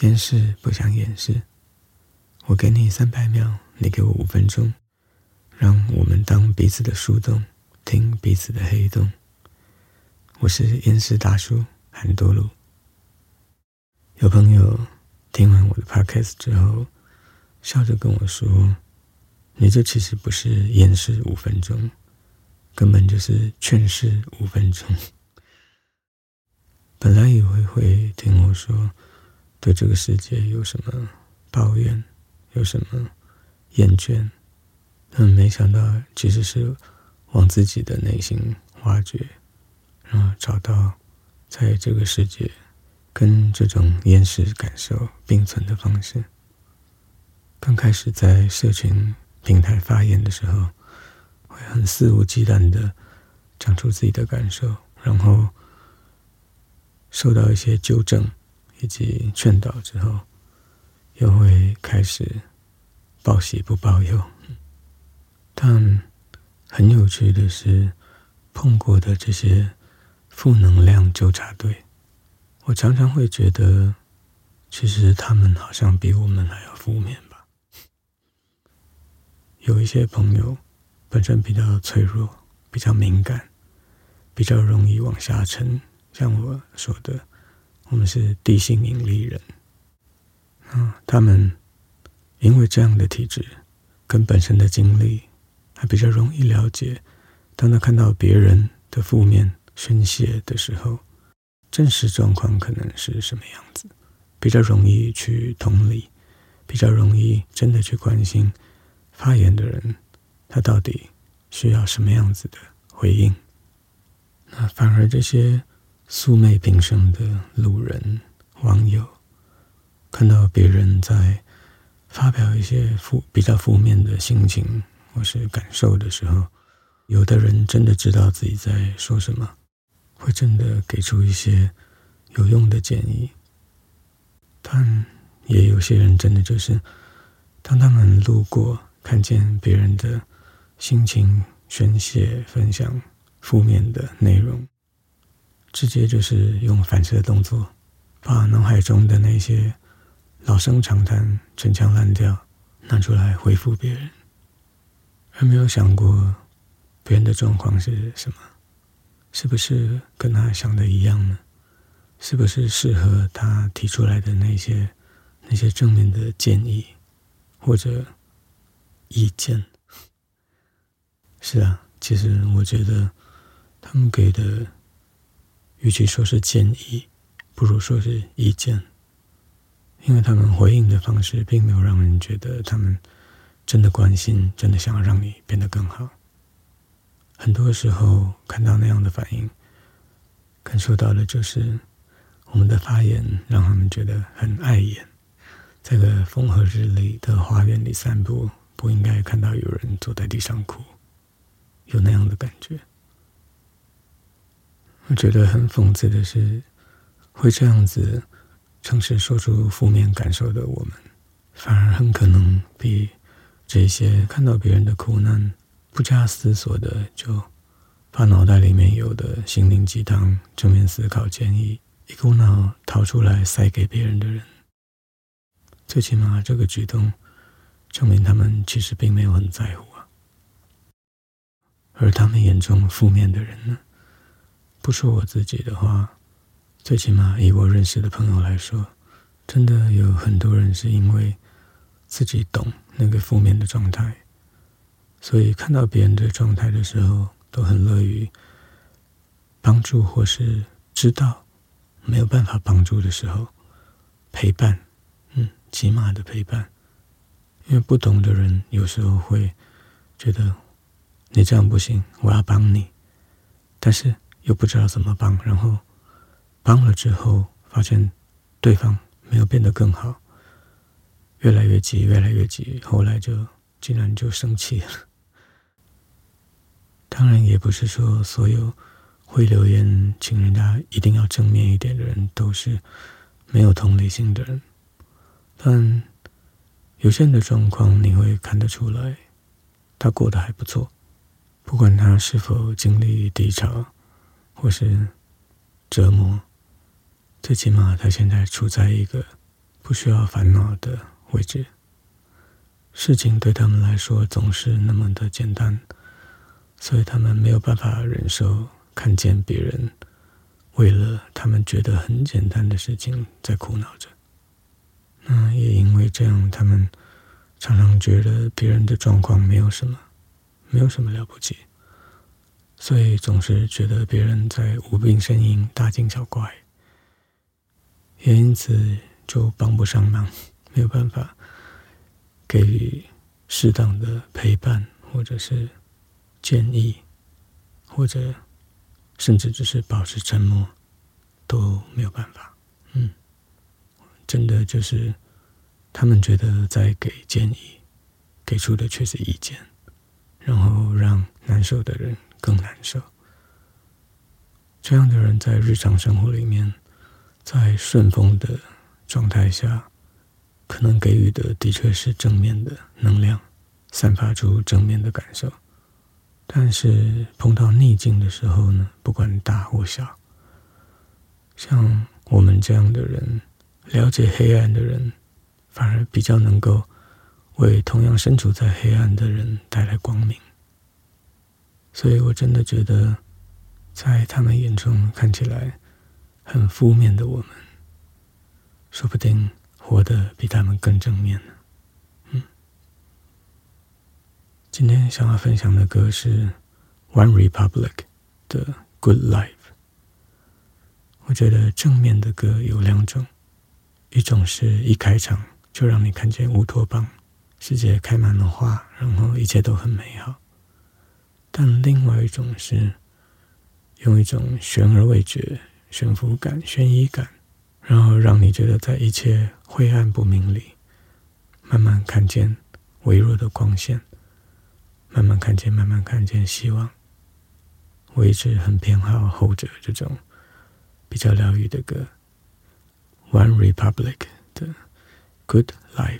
掩饰不想掩饰，我给你三百秒，你给我五分钟，让我们当彼此的树洞，听彼此的黑洞。我是厌世大叔韩多鲁。有朋友听完我的 podcast 之后，笑着跟我说：“你这其实不是掩饰五分钟，根本就是劝世五分钟。”本来以为会听我说。对这个世界有什么抱怨，有什么厌倦？但没想到，其实是往自己的内心挖掘，然后找到在这个世界跟这种厌世感受并存的方式。刚开始在社群平台发言的时候，会很肆无忌惮的讲出自己的感受，然后受到一些纠正。以及劝导之后，又会开始报喜不报忧。但很有趣的是，碰过的这些负能量纠察队，我常常会觉得，其实他们好像比我们还要负面吧。有一些朋友本身比较脆弱、比较敏感、比较容易往下沉，像我说的。我们是地心引力人，啊，他们因为这样的体质跟本身的经历，还比较容易了解。当他看到别人的负面宣泄的时候，真实状况可能是什么样子，比较容易去同理，比较容易真的去关心发言的人，他到底需要什么样子的回应。那反而这些。素昧平生的路人网友，看到别人在发表一些负比较负面的心情或是感受的时候，有的人真的知道自己在说什么，会真的给出一些有用的建议。但也有些人真的就是，当他们路过看见别人的心情宣泄、分享负面的内容。直接就是用反射的动作，把脑海中的那些老生常谈、陈腔滥调拿出来回复别人，而没有想过别人的状况是什么，是不是跟他想的一样呢？是不是适合他提出来的那些那些正面的建议或者意见？是啊，其实我觉得他们给的。与其说是建议，不如说是意见，因为他们回应的方式并没有让人觉得他们真的关心，真的想要让你变得更好。很多时候看到那样的反应，感受到的就是我们的发言让他们觉得很碍眼。在个风和日丽的花园里散步，不应该看到有人坐在地上哭，有那样的感觉。我觉得很讽刺的是，会这样子诚实说出负面感受的我们，反而很可能比这些看到别人的苦难，不加思索的就把脑袋里面有的心灵鸡汤、正面思考建议一股脑掏出来塞给别人的人。最起码这个举动证明他们其实并没有很在乎啊，而他们眼中负面的人呢？不说我自己的话，最起码以我认识的朋友来说，真的有很多人是因为自己懂那个负面的状态，所以看到别人的状态的时候，都很乐于帮助，或是知道没有办法帮助的时候陪伴，嗯，起码的陪伴。因为不懂的人有时候会觉得你这样不行，我要帮你，但是。又不知道怎么帮，然后帮了之后，发现对方没有变得更好，越来越急，越来越急，后来就竟然就生气了。当然，也不是说所有会留言请人家一定要正面一点的人都是没有同理心的人，但有些人的状况你会看得出来，他过得还不错，不管他是否经历低潮。或是折磨，最起码他现在处在一个不需要烦恼的位置。事情对他们来说总是那么的简单，所以他们没有办法忍受看见别人为了他们觉得很简单的事情在苦恼着。那也因为这样，他们常常觉得别人的状况没有什么，没有什么了不起，所以总是觉得别人在无病呻吟、大惊小怪，也因此就帮不上忙，没有办法。给予适当的陪伴，或者是建议，或者甚至只是保持沉默，都没有办法。嗯，真的就是他们觉得在给建议，给出的却是意见，然后让难受的人更难受。这样的人在日常生活里面，在顺风的状态下。可能给予的的确是正面的能量，散发出正面的感受。但是碰到逆境的时候呢，不管大或小，像我们这样的人，了解黑暗的人，反而比较能够为同样身处在黑暗的人带来光明。所以我真的觉得，在他们眼中看起来很负面的我们，说不定。活得比他们更正面呢。嗯，今天想要分享的歌是 One Republic 的《Good Life》。我觉得正面的歌有两种，一种是一开场就让你看见乌托邦，世界开满了花，然后一切都很美好；但另外一种是用一种悬而未决、悬浮感、悬疑感。然后让你觉得在一切灰暗不明里，慢慢看见微弱的光线，慢慢看见，慢慢看见希望。我一直很偏好后者这种比较疗愈的歌，《One Republic》的《Good Life》。